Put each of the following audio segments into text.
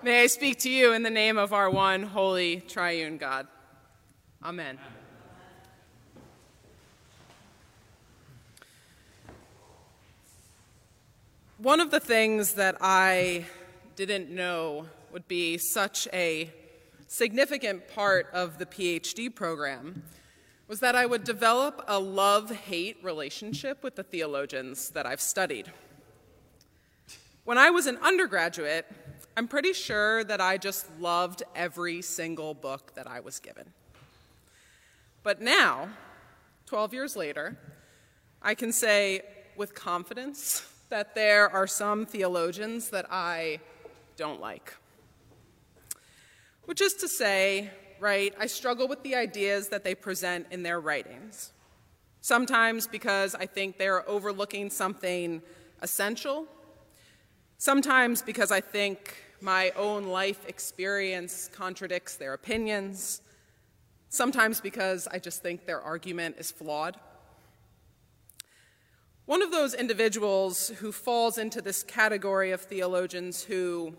May I speak to you in the name of our one holy triune God. Amen. One of the things that I didn't know would be such a significant part of the PhD program was that I would develop a love hate relationship with the theologians that I've studied. When I was an undergraduate, I'm pretty sure that I just loved every single book that I was given. But now, 12 years later, I can say with confidence that there are some theologians that I don't like. Which is to say, right, I struggle with the ideas that they present in their writings. Sometimes because I think they're overlooking something essential, sometimes because I think my own life experience contradicts their opinions, sometimes because I just think their argument is flawed. One of those individuals who falls into this category of theologians who,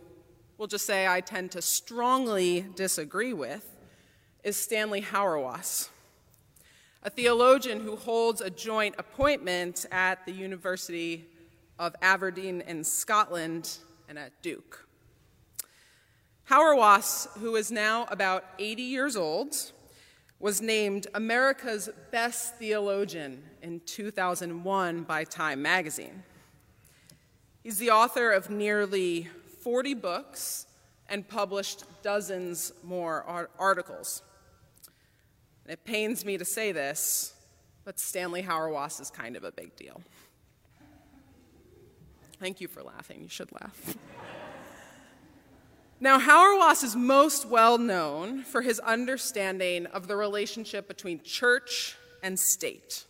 we'll just say, I tend to strongly disagree with is Stanley Hauerwas, a theologian who holds a joint appointment at the University of Aberdeen in Scotland and at Duke. Hauerwas, who is now about 80 years old, was named America's Best Theologian in 2001 by Time magazine. He's the author of nearly 40 books and published dozens more articles. it pains me to say this, but Stanley Howard Hauerwas is kind of a big deal. Thank you for laughing. You should laugh. Now, Hauerwas is most well known for his understanding of the relationship between church and state,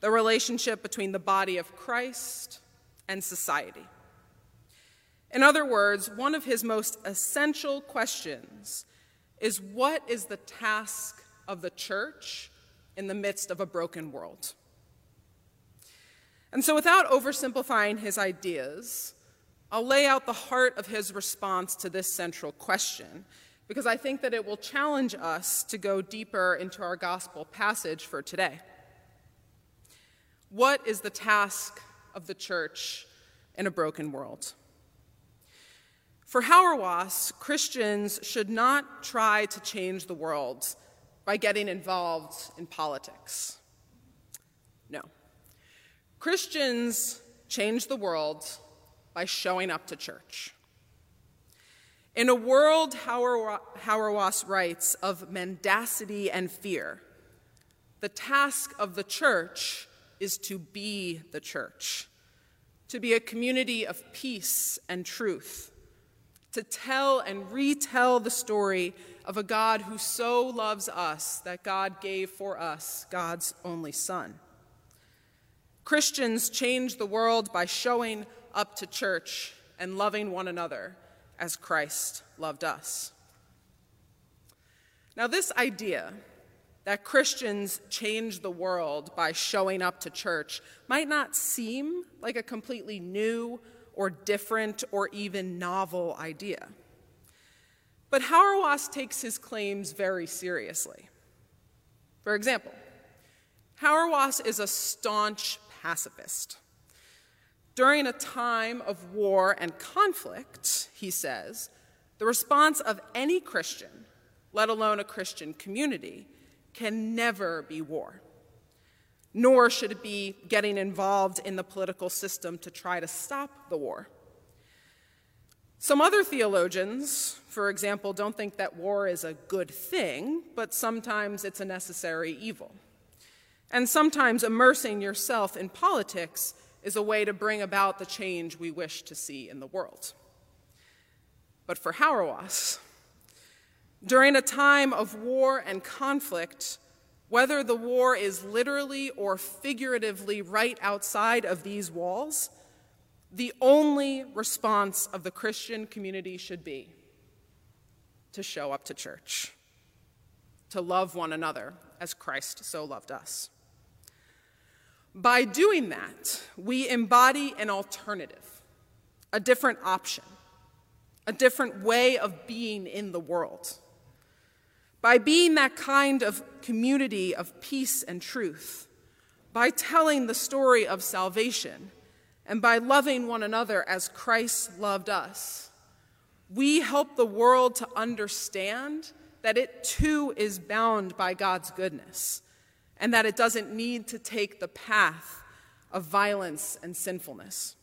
the relationship between the body of Christ and society. In other words, one of his most essential questions is what is the task of the church in the midst of a broken world? And so, without oversimplifying his ideas, I'll lay out the heart of his response to this central question because I think that it will challenge us to go deeper into our gospel passage for today. What is the task of the church in a broken world? For Hauerwas, Christians should not try to change the world by getting involved in politics. No. Christians change the world by showing up to church. In a world, Hauerwas writes, of mendacity and fear, the task of the church is to be the church, to be a community of peace and truth, to tell and retell the story of a God who so loves us that God gave for us God's only Son. Christians change the world by showing up to church and loving one another as Christ loved us. Now, this idea that Christians change the world by showing up to church might not seem like a completely new or different or even novel idea. But Hauerwas takes his claims very seriously. For example, Hauerwas is a staunch pacifist. During a time of war and conflict, he says, the response of any Christian, let alone a Christian community, can never be war. Nor should it be getting involved in the political system to try to stop the war. Some other theologians, for example, don't think that war is a good thing, but sometimes it's a necessary evil. And sometimes immersing yourself in politics is a way to bring about the change we wish to see in the world. But for Hauerwas, during a time of war and conflict, whether the war is literally or figuratively right outside of these walls, the only response of the Christian community should be to show up to church, to love one another as Christ so loved us. By doing that, we embody an alternative, a different option, a different way of being in the world. By being that kind of community of peace and truth, by telling the story of salvation, and by loving one another as Christ loved us, we help the world to understand that it too is bound by God's goodness and that it doesn't need to take the path of violence and sinfulness.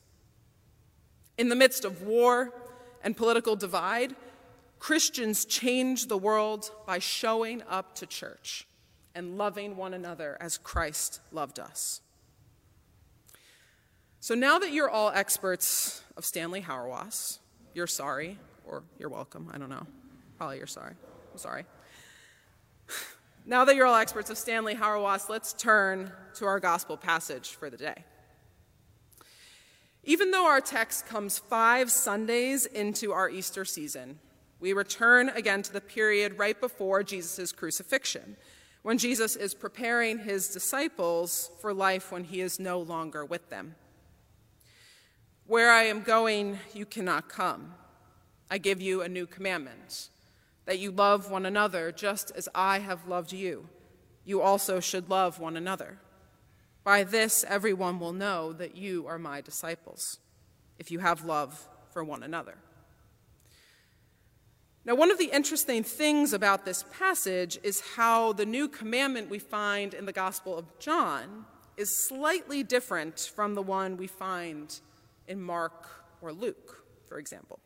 In the midst of war and political divide, Christians change the world by showing up to church and loving one another as Christ loved us. So now that you're all experts of Stanley Hauerwas, you're sorry, or you're welcome, I don't know. Probably you're sorry. I'm sorry. Now that you're all experts of Stanley Hauerwas, let's turn to our gospel passage for the day. Even though our text comes five Sundays into our Easter season, we return again to the period right before Jesus' crucifixion, when Jesus is preparing his disciples for life when he is no longer with them. Where I am going, you cannot come. I give you a new commandment that you love one another just as I have loved you. You also should love one another. By this, everyone will know that you are my disciples, if you have love for one another. Now, one of the interesting things about this passage is how the new commandment we find in the Gospel of John is slightly different from the one we find in Mark or Luke, for example.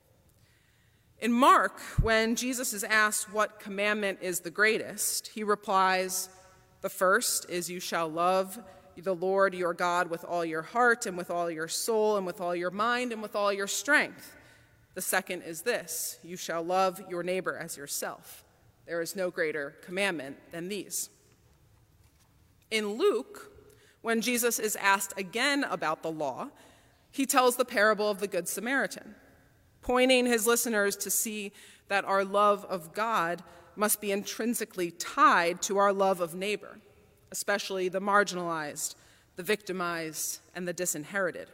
In Mark, when Jesus is asked what commandment is the greatest, he replies, The first is, You shall love the Lord your God with all your heart, and with all your soul, and with all your mind, and with all your strength. The second is this You shall love your neighbor as yourself. There is no greater commandment than these. In Luke, when Jesus is asked again about the law, he tells the parable of the Good Samaritan pointing his listeners to see that our love of God must be intrinsically tied to our love of neighbor, especially the marginalized, the victimized, and the disinherited.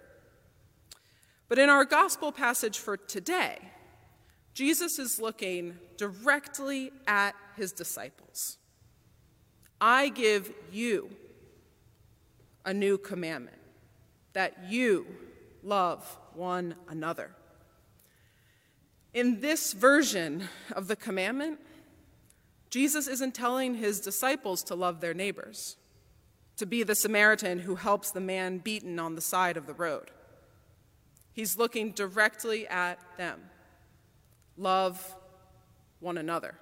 But in our gospel passage for today, Jesus is looking directly at his disciples. I give you a new commandment that you love one another. In this version of the commandment, Jesus isn't telling his disciples to love their neighbors, to be the Samaritan who helps the man beaten on the side of the road. He's looking directly at them. Love one another.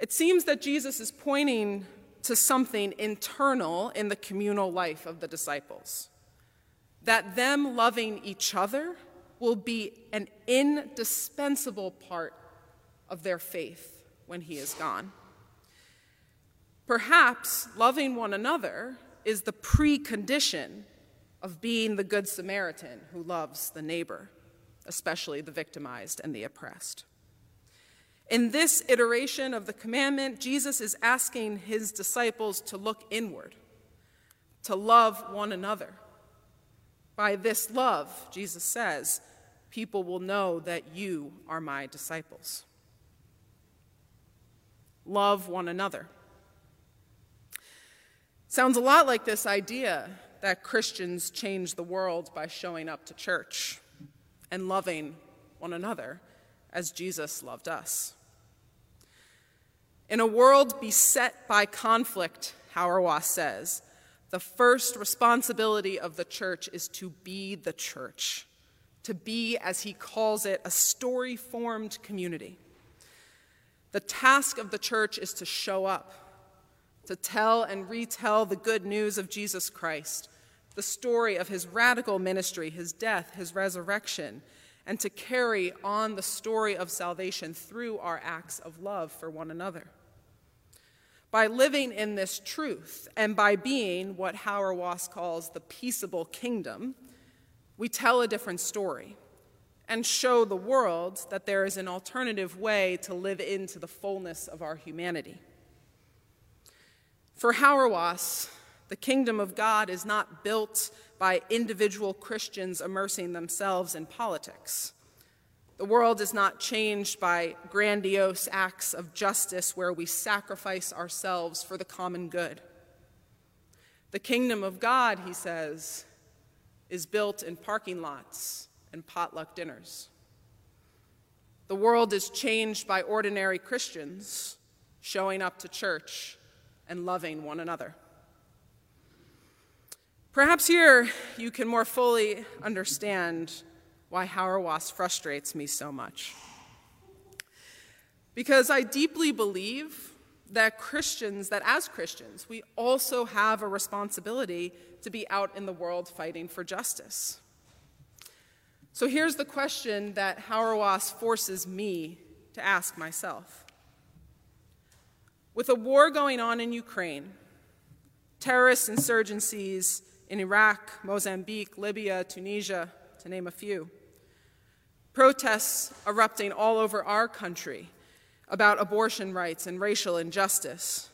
It seems that Jesus is pointing to something internal in the communal life of the disciples. That them loving each other will be an indispensable part of their faith when he is gone. Perhaps loving one another is the precondition of being the Good Samaritan who loves the neighbor, especially the victimized and the oppressed. In this iteration of the commandment, Jesus is asking his disciples to look inward, to love one another. By this love, Jesus says, people will know that you are my disciples. Love one another. Sounds a lot like this idea that Christians change the world by showing up to church and loving one another as Jesus loved us. In a world beset by conflict, Hauerwas says, the first responsibility of the church is to be the church to be, as he calls it, a story formed community. The task of the church is to show up, to tell and retell the good news of Jesus Christ, the story of his radical ministry, his death, his resurrection, and to carry on the story of salvation through our acts of love for one another. By living in this truth and by being what Hauerwas calls the peaceable kingdom, we tell a different story and show the world that there is an alternative way to live into the fullness of our humanity. For Hauerwas, the kingdom of God is not built by individual Christians immersing themselves in politics, The world is not changed by grandiose acts of justice where we sacrifice ourselves for the common good. The kingdom of God, he says, is built in parking lots and potluck dinners. The world is changed by ordinary Christians showing up to church and loving one another. Perhaps here you can more fully understand why Hauerwas frustrates me so much. Because I deeply believe that Christians, that as Christians, we also have a responsibility to be out in the world fighting for justice. So here's the question that Hauerwas forces me to ask myself. With a war going on in Ukraine, terrorist insurgencies in Iraq, Mozambique, Libya, Tunisia, to name a few, protests erupting all over our country about abortion rights and racial injustice.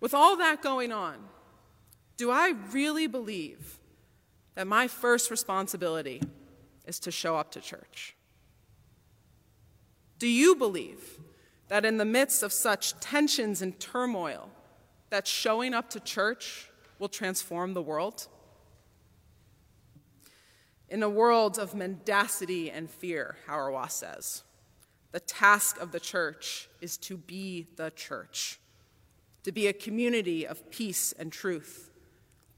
With all that going on, do I really believe that my first responsibility is to show up to church? Do you believe that in the midst of such tensions and turmoil, that showing up to church will transform the world? In a world of mendacity and fear, Hauerwas says, the task of the church is to be the church, to be a community of peace and truth,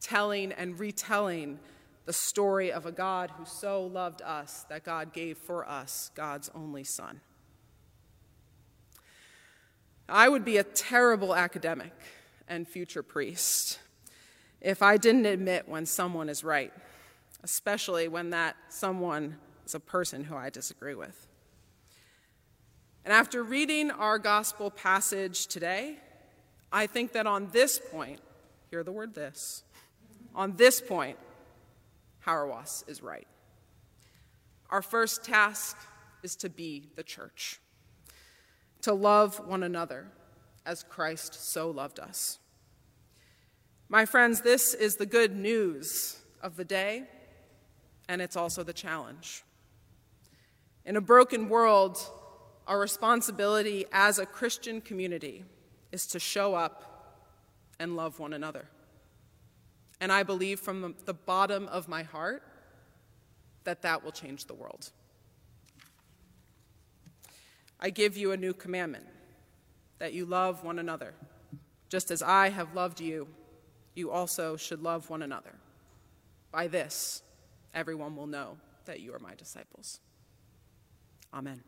telling and retelling the story of a God who so loved us that God gave for us God's only Son. I would be a terrible academic and future priest if I didn't admit when someone is right, especially when that someone is a person who I disagree with. And after reading our gospel passage today, I think that on this point, hear the word this, on this point, Hauerwas is right. Our first task is to be the church, to love one another as Christ so loved us. My friends, this is the good news of the day, and it's also the challenge. In a broken world, our responsibility as a Christian community is to show up and love one another. And I believe from the bottom of my heart that that will change the world. I give you a new commandment that you love one another. Just as I have loved you, you also should love one another. By this, everyone will know that you are my disciples. Amen.